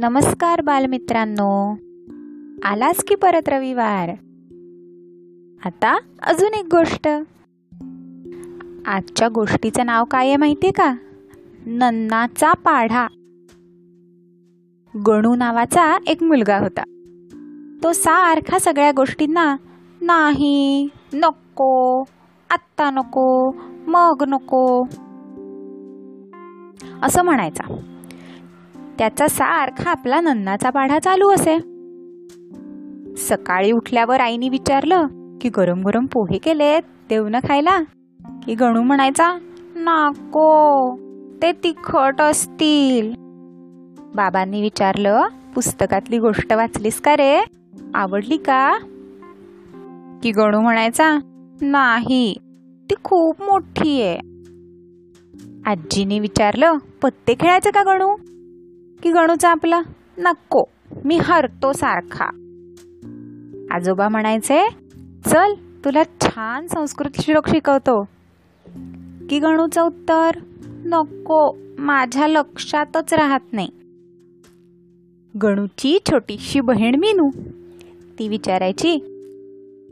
नमस्कार बालमित्रांनो. आलास की परत रविवार? आता अजून एक गोष्ट. आजच्या गोष्टीचं नाव काय आहे माहितीये का? नन्नाचा पाढा. गणू नावाचा एक मुलगा होता. तो सारखा सगळ्या गोष्टींना नाही नको आत्ता नको मग नको असं म्हणायचा. त्याचा सारखा आपला नन्नाचा पाढा चालू असे. सकाळी उठल्यावर आईने विचारलं की गरम गरम पोहे केलेत? देऊ न खायला? की गणू म्हणायचा नाको ते तिखट असतील. बाबांनी विचारलं पुस्तकातली गोष्ट वाचलीस का रे? आवडली का? की गणू म्हणायचा नाही ती खूप मोठी आहे. आजीने विचारलं पत्ते खेळायचं का गणू? की गणूचा आपला नको मी हरतो सारखा. आजोबा म्हणायचे चल तुला छान संस्कृत श्लोक शिकवतो. की गणूचं उत्तर नको माझ्या लक्षातच राहत नाही. गणूची छोटीशी बहीण मीनू ती विचारायची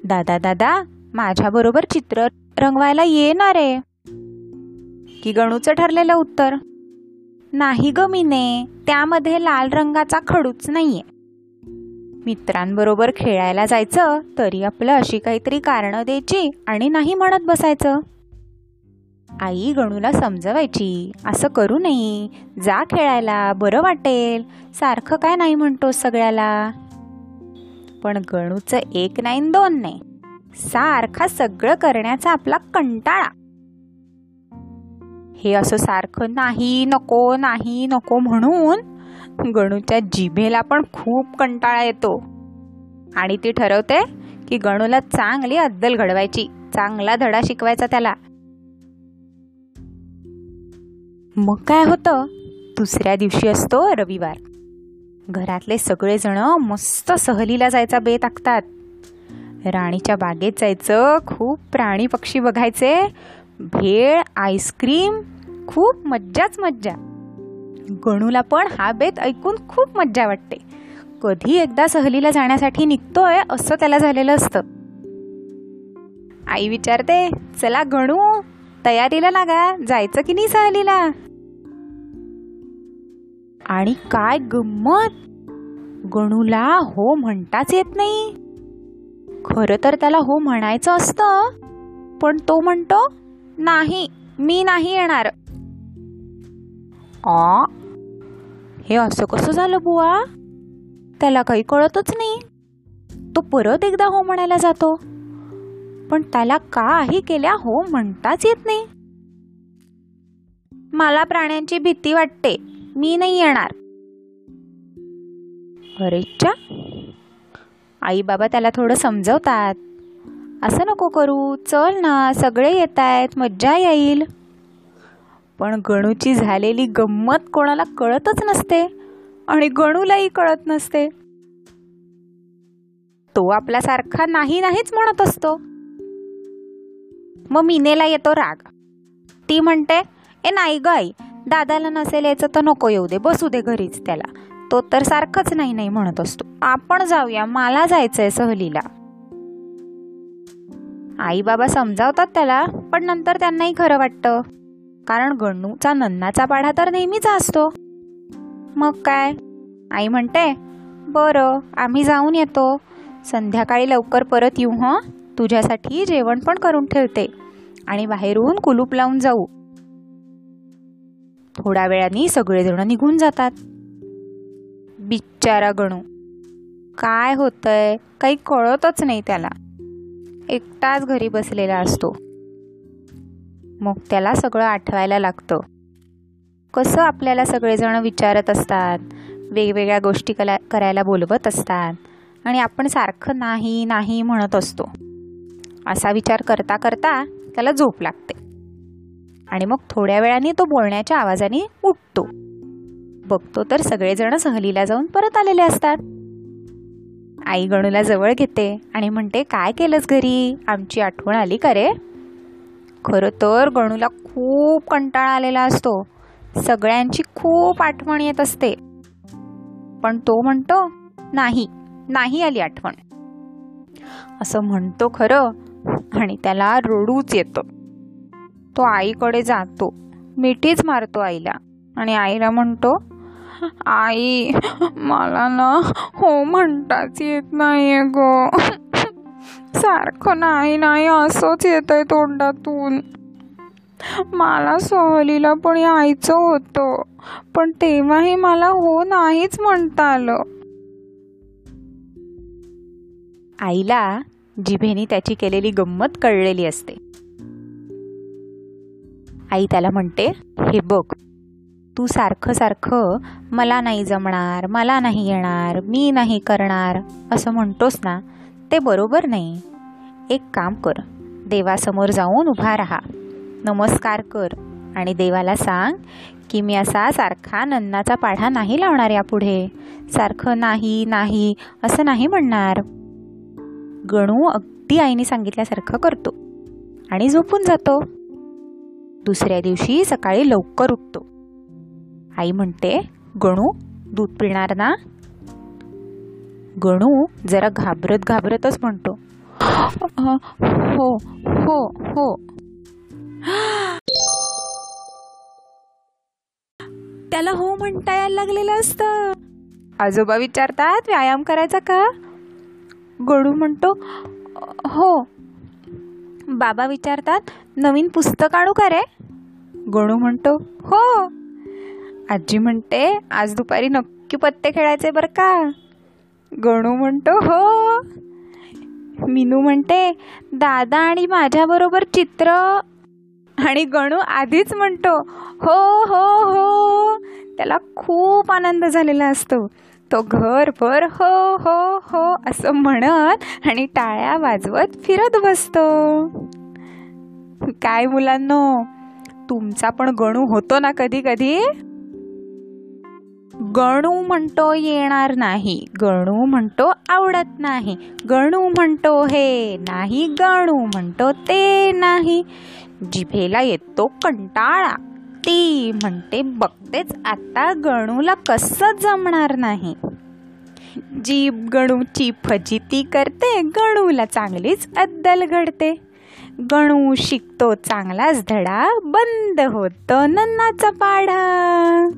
दादा दादा माझ्याबरोबर चित्र रंगवायला येणार आहे. की गणूचं ठरलेलं उत्तर नाही ग मीने त्यामध्ये लाल रंगाचा खडूच नाहीये. मित्रांबरोबर खेळायला जायचं तरी आपलं अशी काहीतरी कारणं द्यायची आणि नाही म्हणत बसायचं. आई गणूला समजवायची असं करू नये. जा खेळायला बरं वाटेल. सारखं काय नाही म्हणतोस सगळ्याला? पण गणूचं एक नाही दोन नाही. सारखा सगळं करण्याचा आपला कंटाळा. हे असं सारखं नाही नको नाही नको म्हणून गणूच्या जिभेला पण खूप कंटाळा येतो. आणि ती ठरवते की गणूला चांगली अद्दल घडवायची चांगला धडा शिकवायचा त्याला. मग काय होतं? दुसऱ्या दिवशी असतो रविवार. घरातले सगळेजण मस्त सहलीला जायचा बेत आखतात. राणीच्या बागेत जायचं खूप प्राणी पक्षी बघायचे भेळ आईस्क्रीम खूप मज्जाच मज्जा. गणूला पण हा बेत ऐकून खूप मज्जा वाटते. कधी एकदा सहलीला जाण्यासाठी निघतोय असं त्याला झालेलं असतं. आई विचारते चला गणू तयारीला लागा जायचं की नाही सहलीला? आणि काय गंमत? गणूला हो म्हणताच येत नाही. खरं तर त्याला हो म्हणायचं असतं पण तो म्हणतो नाही मी नाही येणार. आ? हे असं कसं झालं बुवा? त्याला काही कळतच नाही. तो परत एकदा हो म्हणायला जातो. पण त्याला काही केल्या हो म्हणताच येत नाही. मला प्राण्यांची भीती वाटते. मी नाही येणार. अरेच्छा आई बाबा त्याला थोडं समजवतात. असं नको करू. चल ना सगळे येत आहेत मज्जा येईल. पण गणूची झालेली गंमत कोणाला कळतच नसते आणि गणूलाही कळत नसते. तो आपल्यासारखा नाही नाहीच म्हणत असतो. मग मिनेला येतो राग. ती म्हणते ए नाही गाई दादाला नसेल यायचं तर नको येऊ दे बसू दे घरीच त्याला. तो तर सारखंच नाही नाही म्हणत असतो. आपण जाऊया मला जायचंय सहलीला. आई बाबा समजावतात त्याला पण नंतर त्यांनाही खरं वाटतं. कारण गणूचा नन्नाचा पाढा तर नेहमीच असतो. मग काय? आई म्हणते बरं आम्ही जाऊन येतो. संध्याकाळी लवकर परत येऊ हं? तुझ्यासाठी जेवण पण करून ठेवते. आणि बाहेरून कुलूप लावून जाऊ. थोड्या वेळाने सगळेजण निघून जातात. बिचारा गणू. काय होतंय? काही कळतच नाही त्याला. एकटाच घरी बसलेला असतो. मग त्याला सगळं आठवायला लागतं. कसं आपल्याला सगळेजण विचारत असतात वेगवेगळ्या गोष्टी कला करायला बोलवत असतात आणि आपण सारखं नाही नाही म्हणत असतो. असा विचार करता करता त्याला झोप लागते. आणि मग थोड्या वेळाने तो बोलण्याच्या आवाजाने उठतो. बघतो तर सगळेजण सहलीला जाऊन परत आलेले असतात. आई गणूला जवळ घेते आणि म्हणते काय केलंस घरी? आमची आठवण आली का रे? खरं तर गणूला खूप कंटाळा आलेला असतो. सगळ्यांची खूप आठवण येत असते. पण तो म्हणतो नाही नाही आली आठवण. असं म्हणतो खरं आणि त्याला रडूच येतं. तो आईकडे जातो. मिठीच मारतो आईला आणि आईला म्हणतो आई मला ना हो म्हणताच येत नाहीये ग. सारखं नाही नाही असंच येत आहे तोंडातून. मला सहलीला पण यायचं होतं पण तेव्हाही मला हो नाहीच म्हणता आलं. आईला जिभेनी त्याची केलेली गंमत कळलेली असते. आई त्याला म्हणते हे बघ तू सारखं सारखं मला नाही जमणार मला नाही येणार मी नाही करणार असं म्हणतोस ना ते बरोबर नाही. एक काम कर देवासमोर जाऊन उभा राहा. नमस्कार कर आणि देवाला सांग की मी असा सारखा नन्नाचा पाढा नाही लावणार यापुढे. सारखं नाही नाही असं नाही म्हणणार. गणू अगदी आईने सांगितल्यासारखं करतो आणि झोपून जातो. दुसऱ्या दिवशी सकाळी लवकर उठतो. आई म्हणते गणू दूध पिणार ना? गणू जरा घाबरत घाबरतच म्हणतो हो हो हो. त्याला हो म्हणता यायला लागलेलं असतं. आजोबा विचारतात व्यायाम करायचा का? गणू म्हणतो हो. बाबा विचारतात नवीन पुस्तक आणू का रे? गणू म्हणतो हो. आजी म्हणते आज दुपारी नक्की पत्ते खेळायचे बरं का? गणू म्हणतो हो. मिनू म्हणते दादा आणि माझ्याबरोबर चित्र. आणि गणू आधीच म्हणतो हो हो हो. त्याला खूप आनंद झालेला असतो. तो घरभर हो हो हो असं म्हणत आणि टाळ्या वाजवत फिरत बसतो. काय मुलांनो तुमचा पण गणू होतो ना कधी कधी गणू म्हणतो येणार नाही गणू म्हणतो आवडत नाही गणू म्हणतो हे नाही गणू म्हणतो ते नाही. जिभेला येतो कंटाळा ती म्हणते बघतेच आता गणूला कसं जमणार नाही. जीभ गणूची फजिती करते गणूला चांगलीच अद्दल घडते. गणू शिकतो चांगलाच धडा बंद होतो नन्नाचा पाढा.